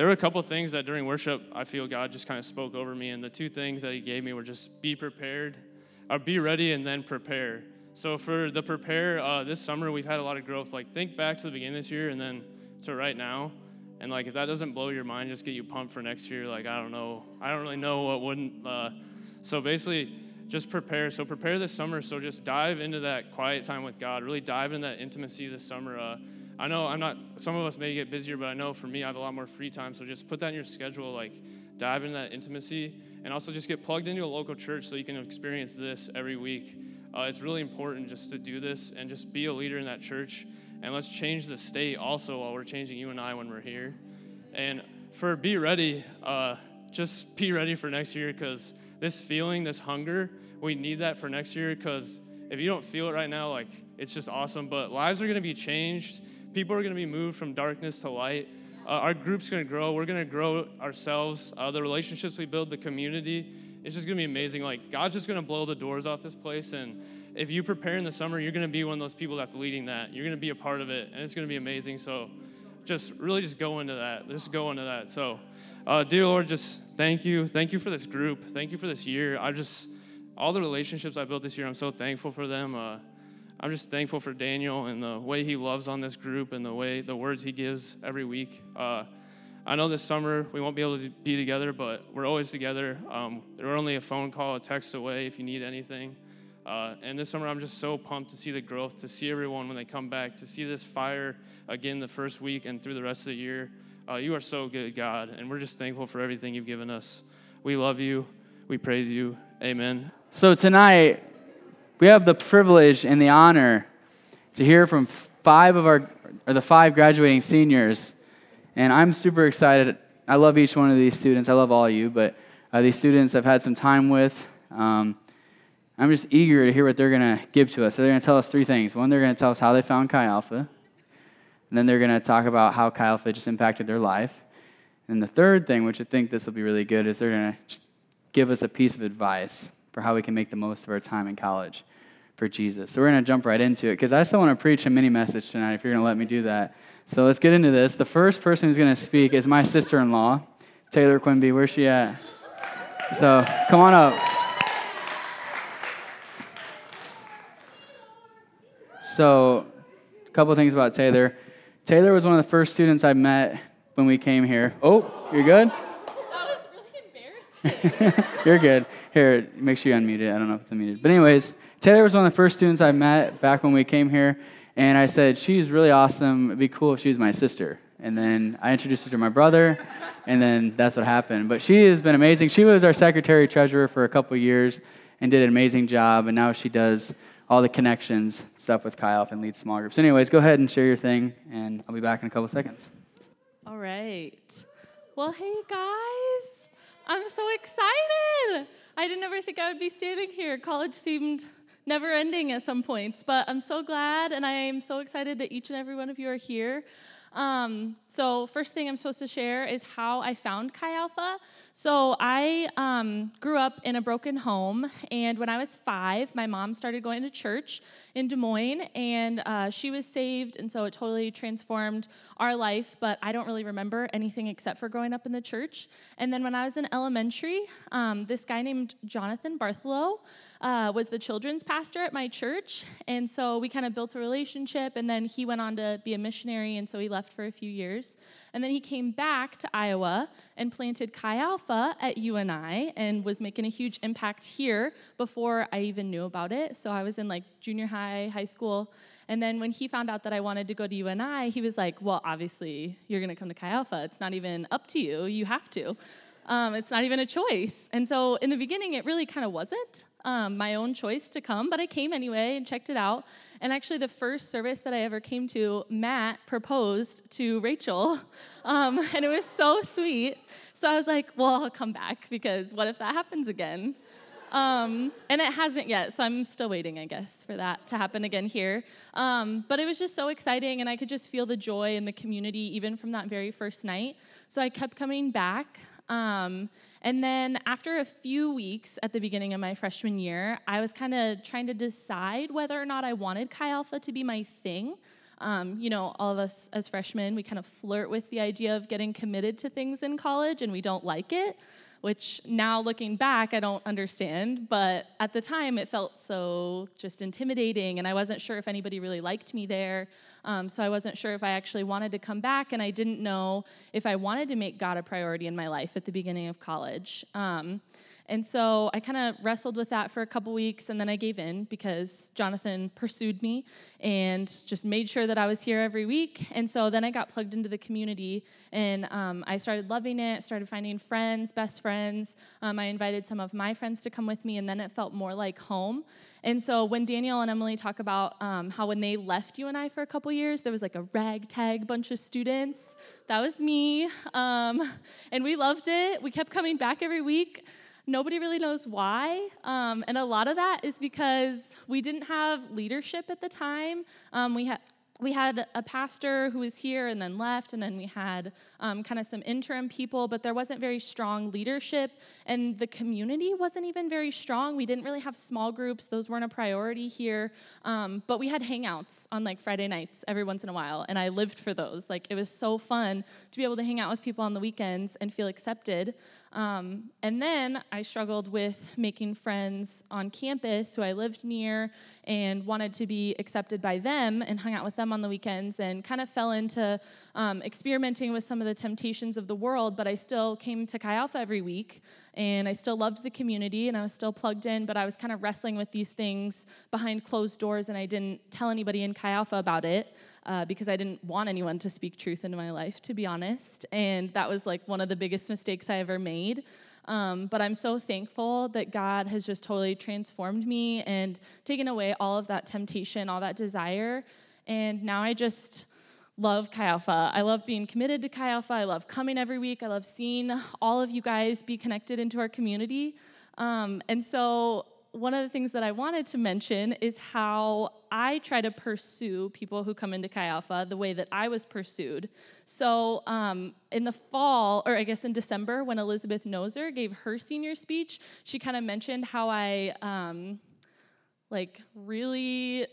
there were a couple things that during worship I feel God just kind of spoke over me, and the two things that He gave me were just be prepared, or be ready, and then prepare. So for the prepare uh, this summer, we've had a lot of growth. Like think back to the beginning of this year, and then to right now. And like if that doesn't blow your mind, just get you pumped for next year. Like I don't know, I don't really know what wouldn't. Uh, so basically, just prepare. So prepare this summer. So just dive into that quiet time with God. Really dive into that intimacy this summer. Uh, I know I'm not. Some of us may get busier, but I know for me, I have a lot more free time. So just put that in your schedule. Like dive into that intimacy, and also just get plugged into a local church so you can experience this every week. Uh, it's really important just to do this and just be a leader in that church and let's change the state also while we're changing you and I when we're here. And for be ready, uh, just be ready for next year because this feeling, this hunger, we need that for next year because if you don't feel it right now, like it's just awesome. But lives are going to be changed. People are going to be moved from darkness to light. Uh, our group's going to grow. We're going to grow ourselves. Uh, the relationships we build, the community, it's just going to be amazing. Like God's just going to blow the doors off this place and if you prepare in the summer, you're going to be one of those people that's leading that. You're going to be a part of it, and it's going to be amazing. So just really just go into that. Just go into that. So, uh, dear Lord, just thank you. Thank you for this group. Thank you for this year. I just, all the relationships I built this year, I'm so thankful for them. Uh, I'm just thankful for Daniel and the way he loves on this group and the way, the words he gives every week. Uh, I know this summer we won't be able to be together, but we're always together. Um, they're only a phone call, a text away if you need anything. Uh, and this summer, I'm just so pumped to see the growth, to see everyone when they come back, to see this fire again the first week and through the rest of the year. Uh, you are so good, God, and we're just thankful for everything you've given us. We love you. We praise you. Amen. So tonight, we have the privilege and the honor to hear from five of our, or the five graduating seniors. And I'm super excited. I love each one of these students. I love all of you, but uh, these students I've had some time with. Um, I'm just eager to hear what they're going to give to us. So they're going to tell us three things. One, they're going to tell us how they found Chi Alpha. And then they're going to talk about how Chi Alpha just impacted their life. And the third thing, which I think this will be really good, is they're going to give us a piece of advice for how we can make the most of our time in college for Jesus. So we're going to jump right into it because I still want to preach a mini message tonight if you're going to let me do that. So let's get into this. The first person who's going to speak is my sister in law, Taylor Quimby. Where's she at? So come on up. So, a couple things about Taylor. Taylor was one of the first students I met when we came here. Oh, you're good? That was really embarrassing. you're good. Here, make sure you unmute it. I don't know if it's unmuted. But, anyways, Taylor was one of the first students I met back when we came here. And I said, She's really awesome. It'd be cool if she was my sister. And then I introduced her to my brother, and then that's what happened. But she has been amazing. She was our secretary treasurer for a couple years and did an amazing job. And now she does all the connections, stuff with Kyle and leads small groups. Anyways, go ahead and share your thing, and I'll be back in a couple seconds. All right. Well, hey guys, I'm so excited. I didn't ever think I would be standing here. College seemed never ending at some points, but I'm so glad and I am so excited that each and every one of you are here. Um, so, first thing I'm supposed to share is how I found Chi Alpha. So, I um, grew up in a broken home, and when I was five, my mom started going to church in Des Moines, and uh, she was saved, and so it totally transformed our life. But I don't really remember anything except for growing up in the church. And then when I was in elementary, um, this guy named Jonathan Bartholow uh, was the children's pastor at my church. And so we kind of built a relationship. And then he went on to be a missionary. And so he left for a few years. And then he came back to Iowa and planted Chi Alpha at UNI and was making a huge impact here before I even knew about it. So I was in like junior high, high school. And then when he found out that I wanted to go to UNI, he was like, Well, obviously, you're going to come to Chi Alpha. It's not even up to you. You have to. Um, it's not even a choice. And so in the beginning, it really kind of wasn't um, my own choice to come, but I came anyway and checked it out. And actually, the first service that I ever came to, Matt proposed to Rachel, um, and it was so sweet. So I was like, well, I'll come back because what if that happens again? Um, and it hasn't yet, so I'm still waiting, I guess, for that to happen again here. Um, but it was just so exciting, and I could just feel the joy in the community even from that very first night. So I kept coming back. Um, and then after a few weeks at the beginning of my freshman year, I was kind of trying to decide whether or not I wanted Chi Alpha to be my thing. Um, you know, all of us as freshmen, we kind of flirt with the idea of getting committed to things in college and we don't like it which now looking back, I don't understand. But at the time, it felt so just intimidating, and I wasn't sure if anybody really liked me there. Um, so I wasn't sure if I actually wanted to come back, and I didn't know if I wanted to make God a priority in my life at the beginning of college. Um, and so I kind of wrestled with that for a couple weeks, and then I gave in because Jonathan pursued me and just made sure that I was here every week. And so then I got plugged into the community, and um, I started loving it, started finding friends, best friends. Um, I invited some of my friends to come with me, and then it felt more like home. And so when Daniel and Emily talk about um, how when they left you and I for a couple years, there was like a ragtag bunch of students. That was me. Um, and we loved it. We kept coming back every week. Nobody really knows why. Um, and a lot of that is because we didn't have leadership at the time. Um, we had we had a pastor who was here and then left, and then we had um, kind of some interim people, but there wasn't very strong leadership, and the community wasn't even very strong. We didn't really have small groups, those weren't a priority here, um, but we had hangouts on like Friday nights every once in a while, and I lived for those. Like it was so fun to be able to hang out with people on the weekends and feel accepted. Um, and then I struggled with making friends on campus who I lived near and wanted to be accepted by them and hung out with them on the weekends and kind of fell into um, experimenting with some of the temptations of the world. But I still came to Chi Alpha every week and I still loved the community and I was still plugged in, but I was kind of wrestling with these things behind closed doors and I didn't tell anybody in Chi Alpha about it uh, because I didn't want anyone to speak truth into my life, to be honest. And that was like one of the biggest mistakes I ever made. Um, but I'm so thankful that God has just totally transformed me and taken away all of that temptation, all that desire. And now I just love Chi Alpha. I love being committed to Chi Alpha. I love coming every week. I love seeing all of you guys be connected into our community. Um, and so one of the things that I wanted to mention is how I try to pursue people who come into Chi Alpha the way that I was pursued. So, um, in the fall, or I guess in December, when Elizabeth Noser gave her senior speech, she kind of mentioned how I, um, like, really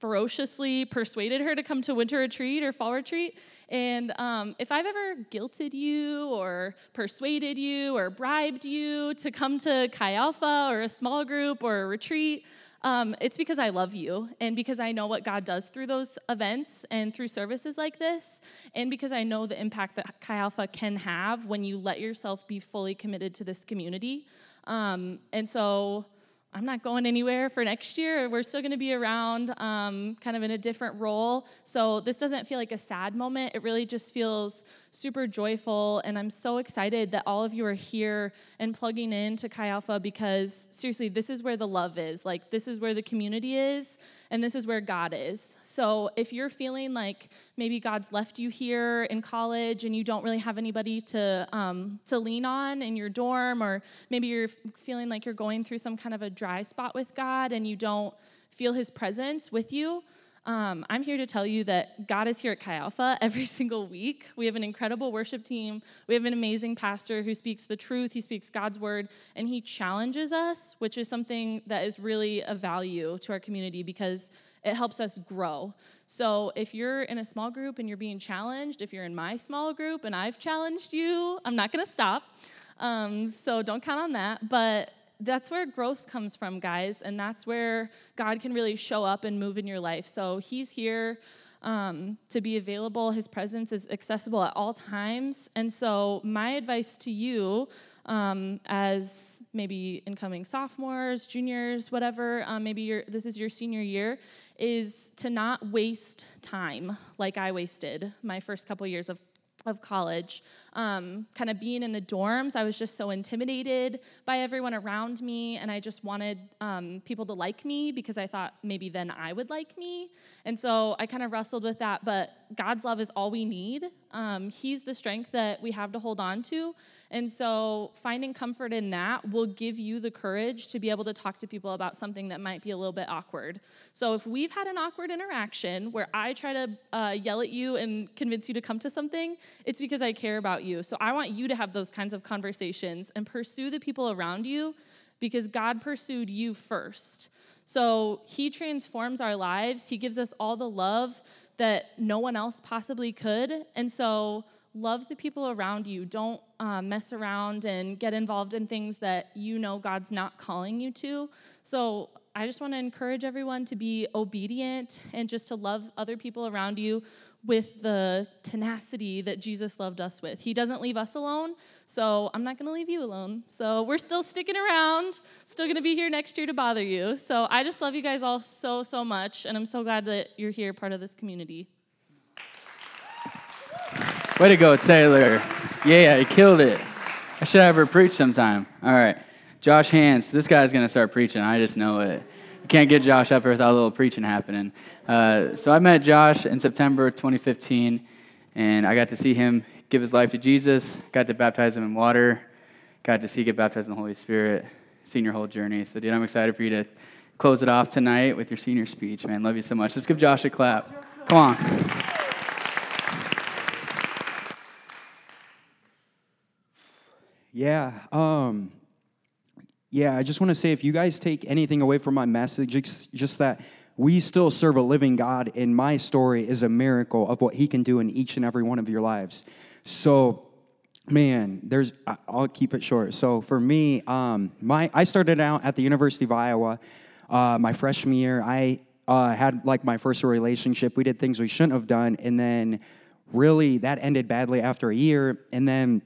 ferociously persuaded her to come to winter retreat or fall retreat. And um, if I've ever guilted you or persuaded you or bribed you to come to Chi Alpha or a small group or a retreat, um, it's because I love you and because I know what God does through those events and through services like this, and because I know the impact that Chi Alpha can have when you let yourself be fully committed to this community. Um, and so, I'm not going anywhere for next year. We're still going to be around, um, kind of in a different role. So this doesn't feel like a sad moment. It really just feels super joyful. And I'm so excited that all of you are here and plugging in to Chi Alpha because seriously, this is where the love is. Like, this is where the community is, and this is where God is. So if you're feeling like maybe God's left you here in college and you don't really have anybody to, um, to lean on in your dorm, or maybe you're feeling like you're going through some kind of a dry spot with God and you don't feel his presence with you, um, I'm here to tell you that God is here at Chi Alpha every single week. We have an incredible worship team. We have an amazing pastor who speaks the truth, he speaks God's word, and he challenges us, which is something that is really a value to our community because it helps us grow. So if you're in a small group and you're being challenged, if you're in my small group and I've challenged you, I'm not going to stop. Um, so don't count on that. But that's where growth comes from, guys, and that's where God can really show up and move in your life. So He's here um, to be available. His presence is accessible at all times. And so, my advice to you, um, as maybe incoming sophomores, juniors, whatever, um, maybe this is your senior year, is to not waste time like I wasted my first couple years of of college. Um, kind of being in the dorms, I was just so intimidated by everyone around me, and I just wanted um, people to like me because I thought maybe then I would like me. And so I kind of wrestled with that, but God's love is all we need. Um, he's the strength that we have to hold on to. And so finding comfort in that will give you the courage to be able to talk to people about something that might be a little bit awkward. So if we've had an awkward interaction where I try to uh, yell at you and convince you to come to something, it's because I care about you. So I want you to have those kinds of conversations and pursue the people around you because God pursued you first. So he transforms our lives. He gives us all the love that no one else possibly could. And so, love the people around you. Don't uh, mess around and get involved in things that you know God's not calling you to. So, I just want to encourage everyone to be obedient and just to love other people around you with the tenacity that Jesus loved us with. He doesn't leave us alone, so I'm not going to leave you alone. So we're still sticking around, still going to be here next year to bother you. So I just love you guys all so, so much, and I'm so glad that you're here, part of this community. Way to go, Taylor. Yeah, he killed it. I should have her preach sometime. All right. Josh Hans, this guy's going to start preaching. I just know it. Can't get Josh up here without a little preaching happening. Uh, so I met Josh in September 2015, and I got to see him give his life to Jesus, got to baptize him in water, got to see get baptized in the Holy Spirit, seen your whole journey. So, dude, I'm excited for you to close it off tonight with your senior speech, man. Love you so much. Let's give Josh a clap. Come on. Yeah. Um, yeah, I just want to say if you guys take anything away from my message, it's just that we still serve a living God, and my story is a miracle of what He can do in each and every one of your lives. So, man, there's I'll keep it short. So for me, um, my I started out at the University of Iowa. Uh, my freshman year, I uh, had like my first relationship. We did things we shouldn't have done, and then really that ended badly after a year, and then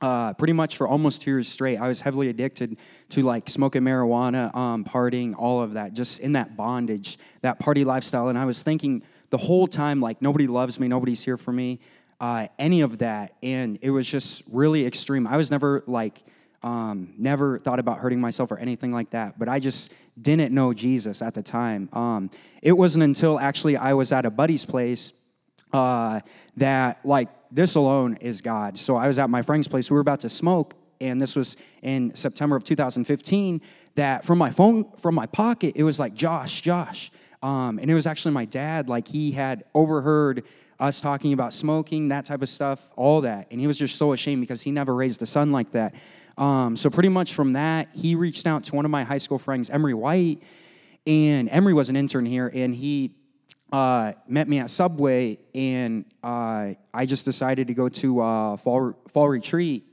uh, pretty much for almost two years straight, I was heavily addicted to like smoking marijuana, um, partying, all of that, just in that bondage, that party lifestyle. And I was thinking the whole time, like, nobody loves me, nobody's here for me, uh, any of that. And it was just really extreme. I was never like, um, never thought about hurting myself or anything like that, but I just didn't know Jesus at the time. Um, it wasn't until actually I was at a buddy's place uh, that like this alone is God. So I was at my friend's place. We were about to smoke, and this was in September of 2015. That from my phone, from my pocket, it was like Josh, Josh, um, and it was actually my dad. Like he had overheard us talking about smoking, that type of stuff, all that, and he was just so ashamed because he never raised a son like that. Um, so pretty much from that, he reached out to one of my high school friends, Emery White, and Emery was an intern here, and he uh, met me at Subway, and uh, I just decided to go to uh, fall fall retreat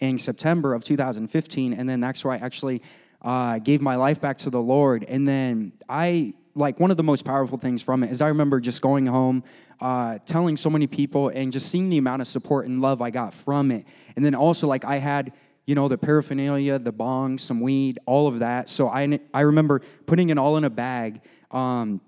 in September of 2015, and then that's where I actually uh, gave my life back to the Lord. And then I like one of the most powerful things from it is I remember just going home, uh, telling so many people, and just seeing the amount of support and love I got from it. And then also like I had you know, the paraphernalia, the bong, some weed, all of that. So I, I remember putting it all in a bag, um,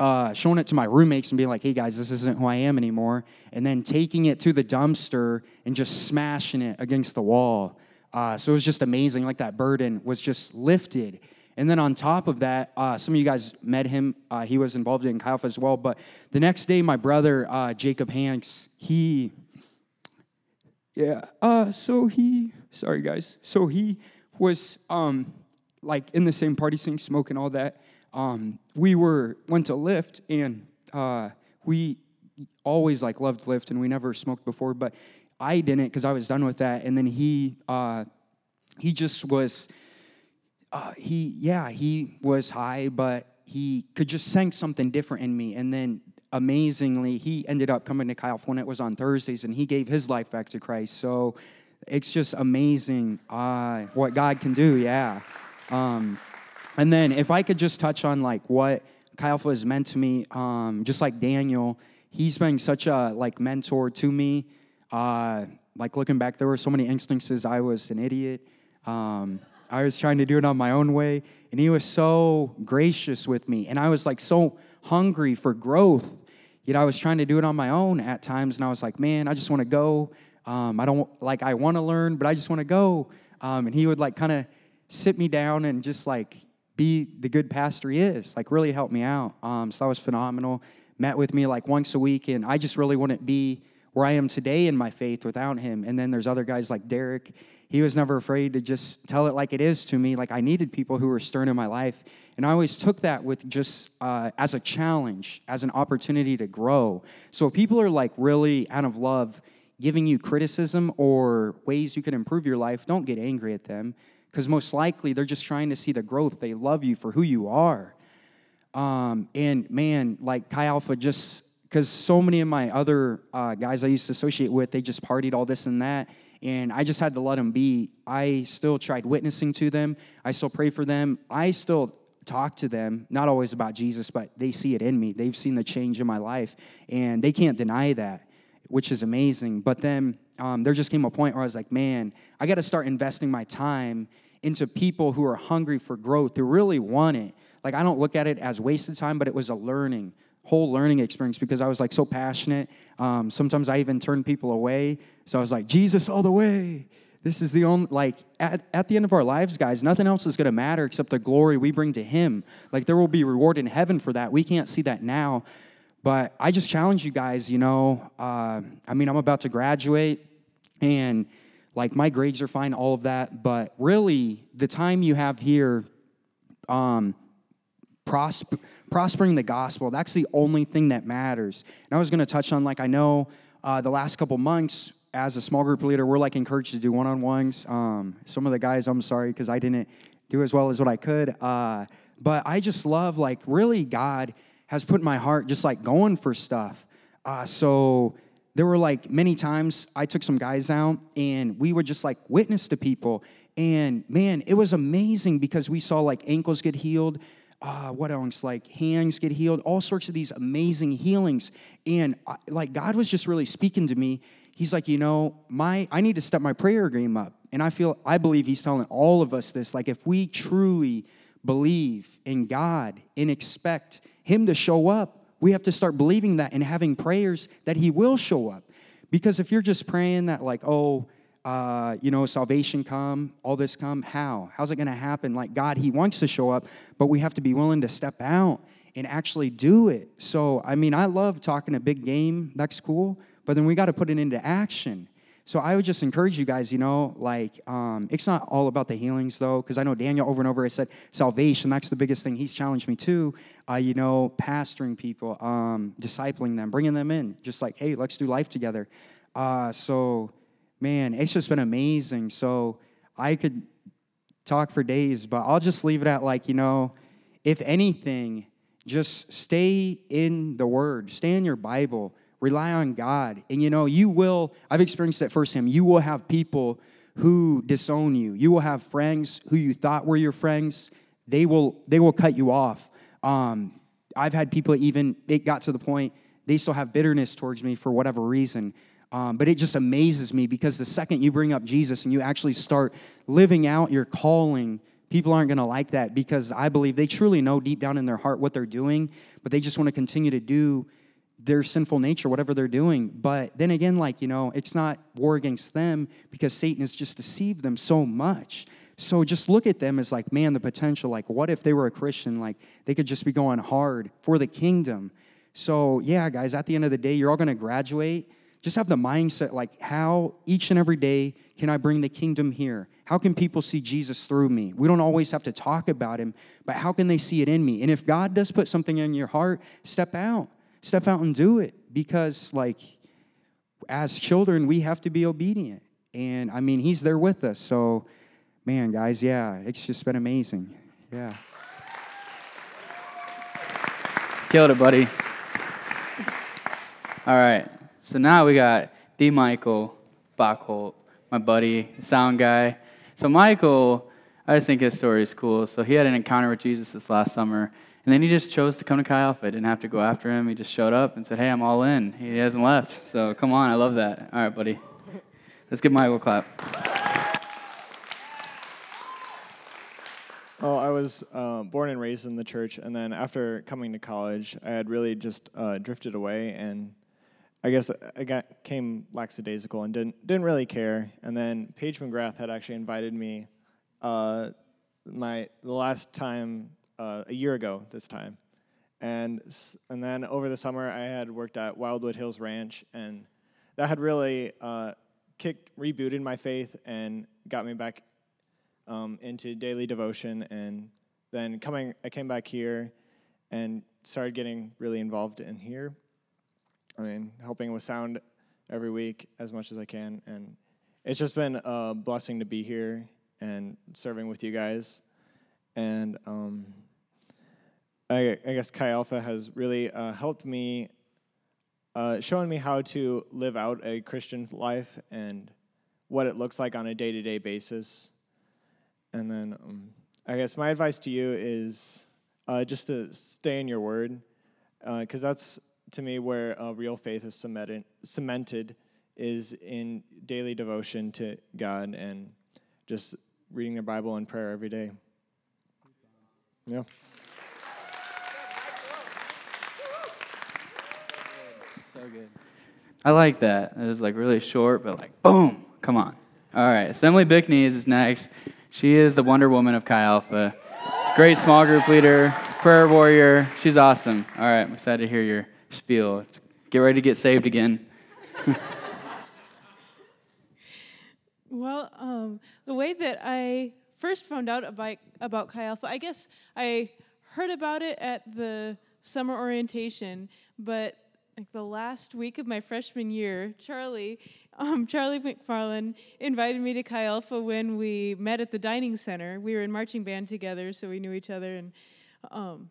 uh, showing it to my roommates and being like, hey guys, this isn't who I am anymore. And then taking it to the dumpster and just smashing it against the wall. Uh, so it was just amazing. Like that burden was just lifted. And then on top of that, uh, some of you guys met him. Uh, he was involved in Alpha as well. But the next day, my brother, uh, Jacob Hanks, he, yeah, uh, so he, sorry guys, so he was um, like in the same party scene, smoking all that um, we were went to Lyft, and uh, we always like loved Lyft, and we never smoked before, but I didn't because I was done with that. And then he uh, he just was uh, he yeah he was high, but he could just sense something different in me. And then amazingly, he ended up coming to when it was on Thursdays, and he gave his life back to Christ. So it's just amazing uh, what God can do. Yeah. Um, and then if I could just touch on like what Chi has meant to me, um, just like Daniel, he's been such a like mentor to me. Uh, like looking back, there were so many instances I was an idiot. Um, I was trying to do it on my own way, and he was so gracious with me, and I was like so hungry for growth. Yet I was trying to do it on my own at times, and I was like, man, I just want to go. Um, I don't like I want to learn, but I just want to go. Um, and he would like kind of sit me down and just like be the good pastor he is. Like, really helped me out. Um, so that was phenomenal. Met with me like once a week, and I just really wouldn't be where I am today in my faith without him. And then there's other guys like Derek. He was never afraid to just tell it like it is to me. Like, I needed people who were stern in my life. And I always took that with just uh, as a challenge, as an opportunity to grow. So if people are like really out of love, giving you criticism or ways you can improve your life, don't get angry at them because most likely they're just trying to see the growth. They love you for who you are. Um, and man, like Chi Alpha just because so many of my other uh, guys I used to associate with, they just partied all this and that. And I just had to let them be. I still tried witnessing to them. I still pray for them. I still talk to them, not always about Jesus, but they see it in me. They've seen the change in my life, and they can't deny that, which is amazing. But then um, there just came a point where I was like, man, I got to start investing my time into people who are hungry for growth, who really want it. Like, I don't look at it as wasted time, but it was a learning, whole learning experience because I was like so passionate. Um, sometimes I even turned people away. So I was like, Jesus all the way. This is the only, like, at, at the end of our lives, guys, nothing else is going to matter except the glory we bring to Him. Like, there will be reward in heaven for that. We can't see that now. But I just challenge you guys, you know, uh, I mean, I'm about to graduate and like my grades are fine, all of that. But really, the time you have here, um, prosper, prospering the gospel, that's the only thing that matters. And I was going to touch on, like, I know uh, the last couple months, as a small group leader, we're like encouraged to do one on ones. Um, some of the guys, I'm sorry because I didn't do as well as what I could. Uh, but I just love, like, really, God has put my heart just like going for stuff. Uh, so there were like many times I took some guys out and we would just like witness to people. And man, it was amazing because we saw like ankles get healed. Uh, what else? Like hands get healed, all sorts of these amazing healings. And I, like God was just really speaking to me he's like, you know, my I need to step my prayer game up. And I feel I believe he's telling all of us this. Like if we truly believe in God and expect him to show up, we have to start believing that and having prayers that he will show up. Because if you're just praying that, like, oh, uh, you know, salvation come, all this come, how? How's it going to happen? Like, God, He wants to show up, but we have to be willing to step out and actually do it. So, I mean, I love talking a big game. That's cool but then we got to put it into action. So I would just encourage you guys, you know, like um, it's not all about the healings though, because I know Daniel over and over has said salvation. That's the biggest thing he's challenged me to. Uh, you know, pastoring people, um, discipling them, bringing them in, just like, hey, let's do life together. Uh, so, man, it's just been amazing. So I could talk for days, but I'll just leave it at like, you know, if anything, just stay in the Word, stay in your Bible Rely on God. And you know, you will, I've experienced that firsthand. You will have people who disown you. You will have friends who you thought were your friends. They will, they will cut you off. Um, I've had people even, it got to the point, they still have bitterness towards me for whatever reason. Um, but it just amazes me because the second you bring up Jesus and you actually start living out your calling, people aren't going to like that because I believe they truly know deep down in their heart what they're doing, but they just want to continue to do their sinful nature, whatever they're doing. But then again, like, you know, it's not war against them because Satan has just deceived them so much. So just look at them as like, man, the potential. Like, what if they were a Christian? Like, they could just be going hard for the kingdom. So, yeah, guys, at the end of the day, you're all going to graduate. Just have the mindset like, how each and every day can I bring the kingdom here? How can people see Jesus through me? We don't always have to talk about him, but how can they see it in me? And if God does put something in your heart, step out step out and do it because, like, as children, we have to be obedient. And I mean, He's there with us. So, man, guys, yeah, it's just been amazing. Yeah. Killed it, buddy. All right. So now we got D. Michael Bachholt, my buddy, sound guy. So Michael, I just think his story is cool. So he had an encounter with Jesus this last summer, and then he just chose to come to Chi Alpha. I didn't have to go after him. He just showed up and said, Hey, I'm all in. He hasn't left. So come on, I love that. All right, buddy. Let's give Michael a clap. Well, I was uh, born and raised in the church, and then after coming to college, I had really just uh, drifted away, and I guess I got came lackadaisical and didn't didn't really care. And then Paige McGrath had actually invited me. Uh, my the last time uh, a year ago this time. And, and then over the summer, I had worked at Wildwood Hills Ranch, and that had really uh, kicked, rebooted my faith and got me back um, into daily devotion. And then coming, I came back here and started getting really involved in here. I mean, helping with sound every week as much as I can. And it's just been a blessing to be here and serving with you guys. And um, I, I guess Chi Alpha has really uh, helped me uh, showing me how to live out a Christian life and what it looks like on a day to day basis. And then um, I guess my advice to you is uh, just to stay in your word, because uh, that's to me where real faith is cemented, cemented is in daily devotion to God and just reading the Bible and prayer every day. Yeah. So good. I like that. It was like really short, but like boom. Come on. All right. Assembly Bickney is next. She is the Wonder Woman of Chi Alpha. Great small group leader, prayer warrior. She's awesome. All right. I'm excited to hear your spiel. Get ready to get saved again. well, um, the way that I first found out about, about Chi Alpha, I guess I heard about it at the summer orientation, but like the last week of my freshman year, Charlie, um, Charlie McFarland invited me to Chi Alpha when we met at the dining center. We were in marching band together, so we knew each other, and um,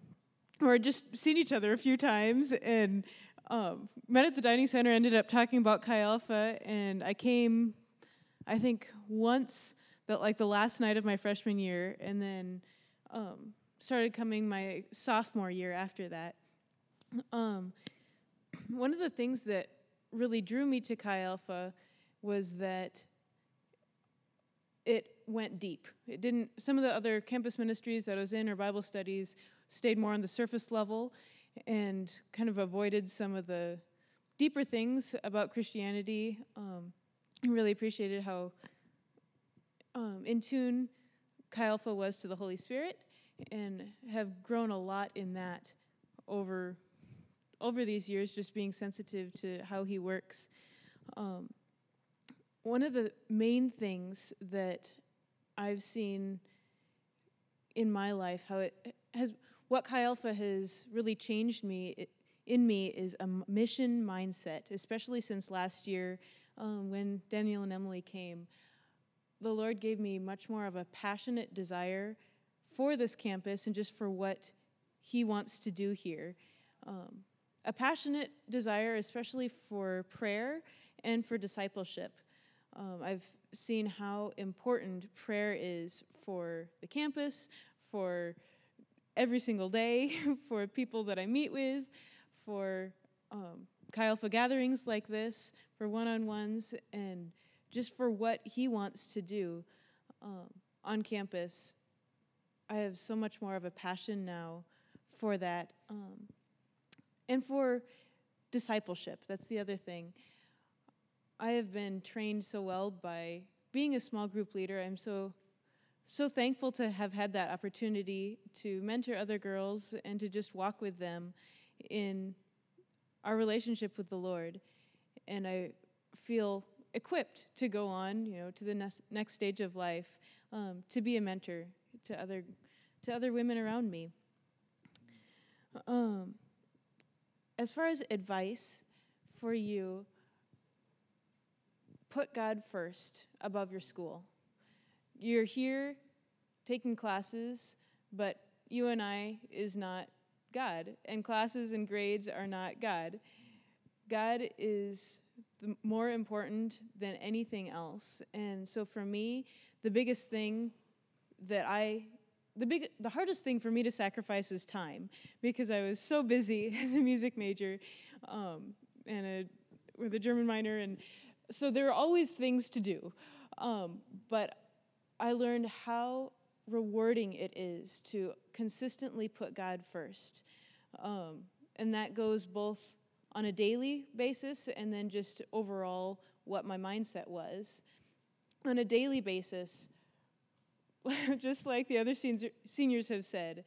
or just seen each other a few times, and um, met at the dining center. Ended up talking about Chi Alpha, and I came, I think once that like the last night of my freshman year, and then um, started coming my sophomore year after that. Um, one of the things that really drew me to Chi Alpha was that it went deep. It didn't, some of the other campus ministries that I was in or Bible studies stayed more on the surface level and kind of avoided some of the deeper things about Christianity. Um, really appreciated how um, in tune Chi Alpha was to the Holy Spirit and have grown a lot in that over over these years, just being sensitive to how he works. Um, one of the main things that I've seen in my life, how it has, what Chi Alpha has really changed me in me is a mission mindset, especially since last year um, when Daniel and Emily came. The Lord gave me much more of a passionate desire for this campus and just for what He wants to do here. Um, a passionate desire, especially for prayer and for discipleship. Um, I've seen how important prayer is for the campus, for every single day, for people that I meet with, for um, Chi Alpha gatherings like this, for one on ones, and just for what he wants to do um, on campus. I have so much more of a passion now for that. Um, and for discipleship. That's the other thing. I have been trained so well by being a small group leader. I'm so so thankful to have had that opportunity to mentor other girls and to just walk with them in our relationship with the Lord. And I feel equipped to go on, you know, to the next, next stage of life, um, to be a mentor to other to other women around me. Um, as far as advice for you, put God first above your school. You're here taking classes, but you and I is not God, and classes and grades are not God. God is more important than anything else. And so for me, the biggest thing that I the big the hardest thing for me to sacrifice is time because I was so busy as a music major um, and a, with a German minor, and so there are always things to do. Um, but I learned how rewarding it is to consistently put God first, um, and that goes both on a daily basis and then just overall what my mindset was. On a daily basis, just like the other seniors have said,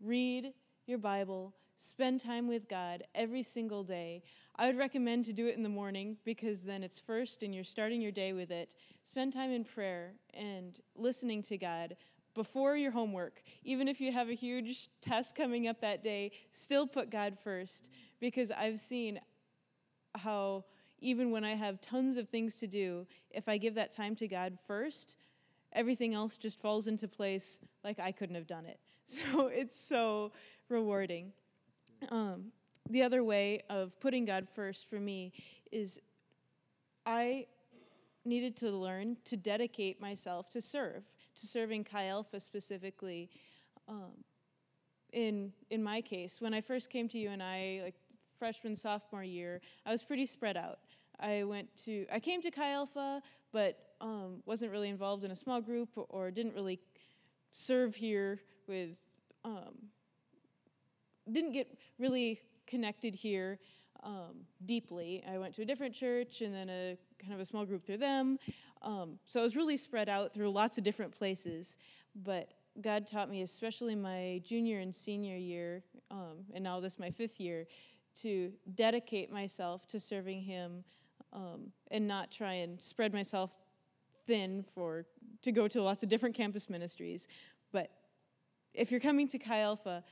read your Bible, spend time with God every single day. I would recommend to do it in the morning because then it's first and you're starting your day with it. Spend time in prayer and listening to God before your homework. Even if you have a huge test coming up that day, still put God first because I've seen how even when I have tons of things to do, if I give that time to God first, everything else just falls into place like I couldn't have done it. So it's so rewarding. Um, the other way of putting God first for me is I needed to learn to dedicate myself to serve, to serving Chi Alpha specifically. Um, in in my case, when I first came to UNI, like freshman sophomore year, I was pretty spread out. I went to I came to Chi Alpha, but um, wasn't really involved in a small group or didn't really serve here with um, didn't get really connected here um, deeply. I went to a different church and then a kind of a small group through them. Um, so I was really spread out through lots of different places. But God taught me, especially my junior and senior year, um, and now this my fifth year, to dedicate myself to serving Him um, and not try and spread myself thin for to go to lots of different campus ministries. But if you're coming to Chi Alpha,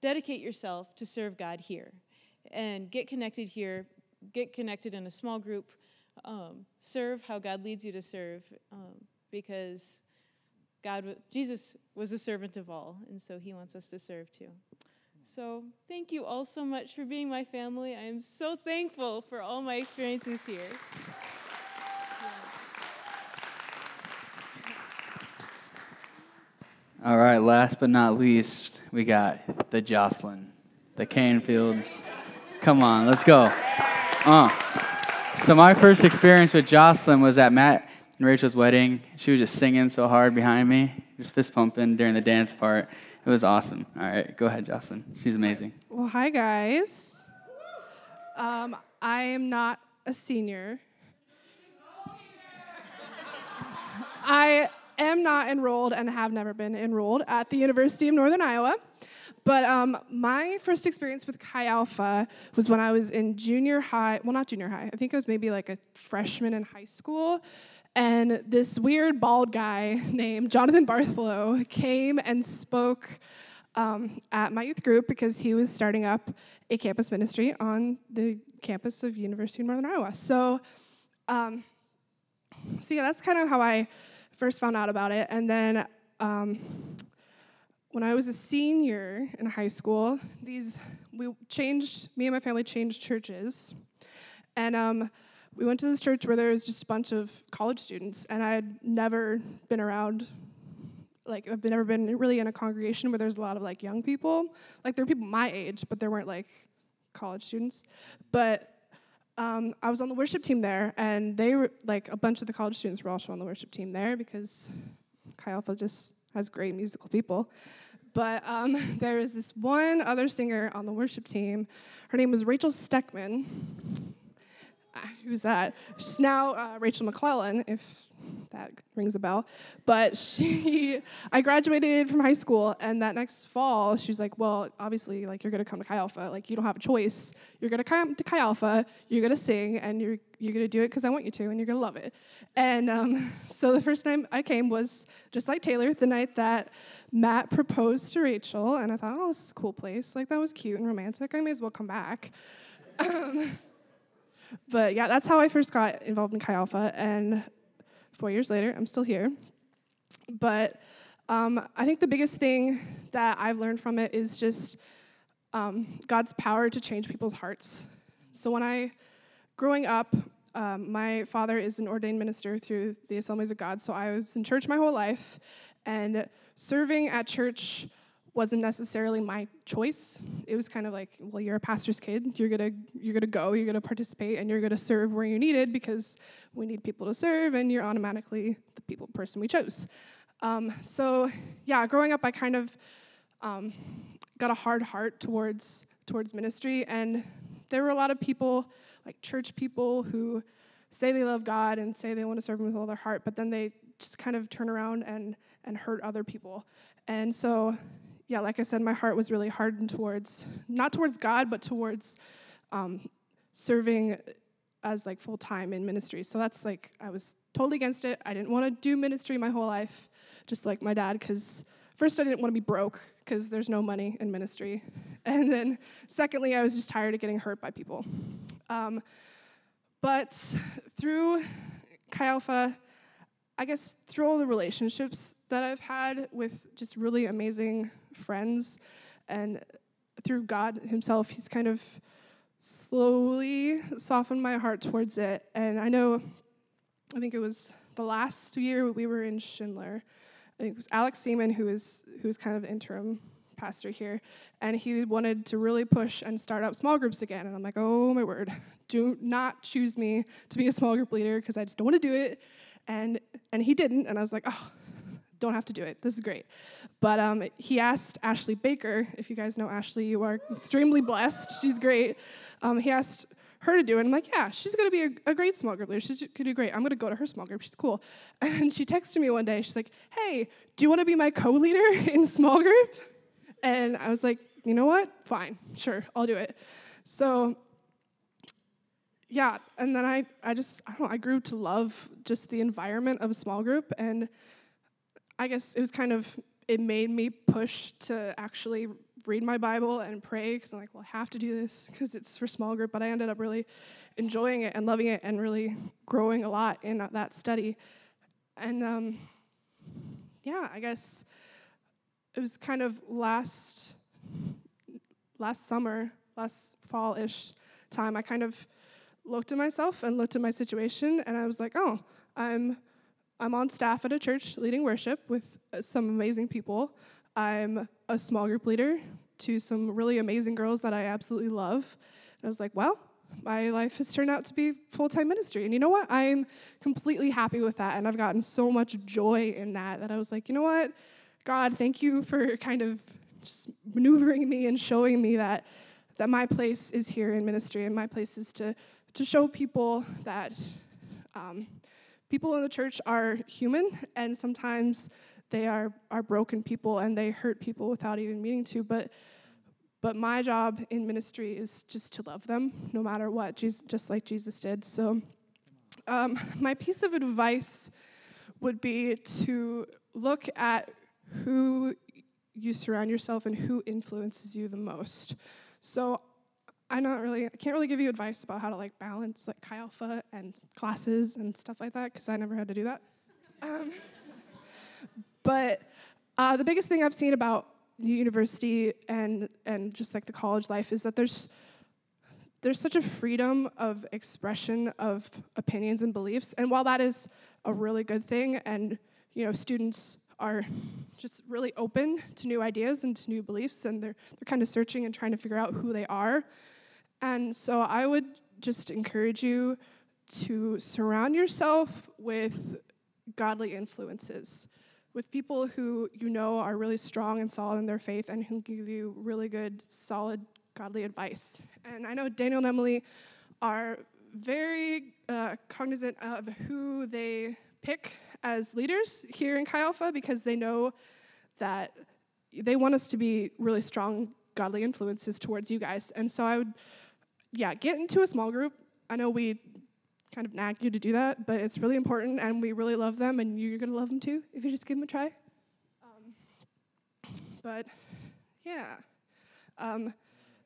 dedicate yourself to serve God here and get connected here, get connected in a small group, um, serve how God leads you to serve um, because God, Jesus was a servant of all, and so he wants us to serve too. So, thank you all so much for being my family. I am so thankful for all my experiences here. All right, last but not least, we got the Jocelyn, the Canfield. Come on, let's go. Uh. So, my first experience with Jocelyn was at Matt and Rachel's wedding. She was just singing so hard behind me, just fist pumping during the dance part. It was awesome. All right, go ahead, Jocelyn. She's amazing. Well, hi, guys. Um, I am not a senior. I am not enrolled and have never been enrolled at the University of Northern Iowa. But um, my first experience with Chi Alpha was when I was in junior high. Well, not junior high. I think I was maybe like a freshman in high school. And this weird bald guy named Jonathan Bartholow came and spoke um, at my youth group because he was starting up a campus ministry on the campus of University of Northern Iowa. So, um, so yeah, that's kind of how I first found out about it. And then um, when I was a senior in high school, these we changed. Me and my family changed churches, and um, we went to this church where there was just a bunch of college students, and I had never been around. Like I've never been really in a congregation where there's a lot of like young people. Like there were people my age, but there weren't like college students. But um, I was on the worship team there, and they were like a bunch of the college students were also on the worship team there because Chi Alpha just has great musical people. But um, there was this one other singer on the worship team. Her name was Rachel Steckman. Who's that? She's now uh, Rachel McClellan, if that rings a bell. But she, I graduated from high school, and that next fall, she was like, "Well, obviously, like you're gonna come to Chi Alpha. Like you don't have a choice. You're gonna come to Chi Alpha. You're gonna sing, and you're you're gonna do it because I want you to, and you're gonna love it." And um, so the first time I came was just like Taylor, the night that Matt proposed to Rachel, and I thought, "Oh, this is a cool place. Like that was cute and romantic. I may as well come back." Um, but yeah, that's how I first got involved in Chi Alpha, and four years later, I'm still here. But um, I think the biggest thing that I've learned from it is just um, God's power to change people's hearts. So when I, growing up, um, my father is an ordained minister through the Assemblies of God, so I was in church my whole life, and serving at church wasn't necessarily my choice. It was kind of like, well, you're a pastor's kid. You're gonna you're gonna go. You're gonna participate, and you're gonna serve where you're needed because we need people to serve, and you're automatically the people person we chose. Um, so yeah, growing up, I kind of um, got a hard heart towards towards ministry, and there were a lot of people, like church people, who say they love God and say they want to serve Him with all their heart, but then they just kind of turn around and and hurt other people. And so yeah, like I said, my heart was really hardened towards, not towards God, but towards um, serving as like full time in ministry. So that's like, I was totally against it. I didn't want to do ministry my whole life, just like my dad, because first I didn't want to be broke, because there's no money in ministry. And then secondly, I was just tired of getting hurt by people. Um, but through Chi Alpha, I guess through all the relationships that I've had with just really amazing friends and through God Himself, He's kind of slowly softened my heart towards it. And I know, I think it was the last year we were in Schindler. I think it was Alex Seaman who was who was kind of interim pastor here, and he wanted to really push and start up small groups again. And I'm like, oh my word, do not choose me to be a small group leader because I just don't want to do it. And and he didn't, and I was like, oh, don't have to do it. This is great. But um, he asked Ashley Baker, if you guys know Ashley, you are extremely blessed. She's great. Um, he asked her to do it. I'm like, yeah, she's gonna be a, a great small group leader. She's gonna do great. I'm gonna go to her small group. She's cool. And she texted me one day. She's like, hey, do you want to be my co-leader in small group? And I was like, you know what? Fine, sure, I'll do it. So yeah, and then I, I just, I don't know, I grew to love just the environment of a small group. And I guess it was kind of, it made me push to actually read my Bible and pray because I'm like, well, I have to do this because it's for small group. But I ended up really enjoying it and loving it and really growing a lot in that study. And um, yeah, I guess it was kind of last last summer, last fall-ish time. I kind of looked at myself and looked at my situation, and I was like, oh, I'm I'm on staff at a church leading worship with uh, some amazing people. I'm a small group leader to some really amazing girls that I absolutely love. And I was like, well, my life has turned out to be full time ministry. And you know what? I'm completely happy with that. And I've gotten so much joy in that that I was like, you know what? God, thank you for kind of just maneuvering me and showing me that that my place is here in ministry and my place is to to show people that um, people in the church are human and sometimes they are, are broken people and they hurt people without even meaning to. But, but my job in ministry is just to love them no matter what, Jesus, just like Jesus did. So, um, my piece of advice would be to look at who you surround yourself and who influences you the most. So I'm not really, I can't really give you advice about how to like balance like Chi Alpha and classes and stuff like that because I never had to do that. Um, but uh, the biggest thing I've seen about the university and and just like the college life is that there's there's such a freedom of expression of opinions and beliefs, and while that is a really good thing, and you know students are just really open to new ideas and to new beliefs, and they're they're kind of searching and trying to figure out who they are. And so I would just encourage you to surround yourself with godly influences, with people who you know are really strong and solid in their faith and who give you really good, solid, godly advice. And I know Daniel and Emily are very uh, cognizant of who they pick as leaders here in Chi Alpha because they know that they want us to be really strong, godly influences towards you guys. And so I would yeah, get into a small group. I know we kind of nag you to do that, but it's really important, and we really love them, and you're gonna love them too if you just give them a try. Um, but yeah, um,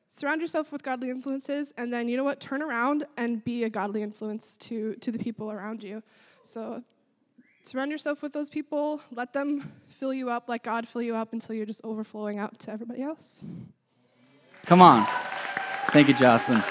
surround yourself with godly influences, and then you know what? Turn around and be a godly influence to to the people around you. So surround yourself with those people. Let them fill you up let God fill you up until you're just overflowing out to everybody else. Come on. Thank you, Jocelyn.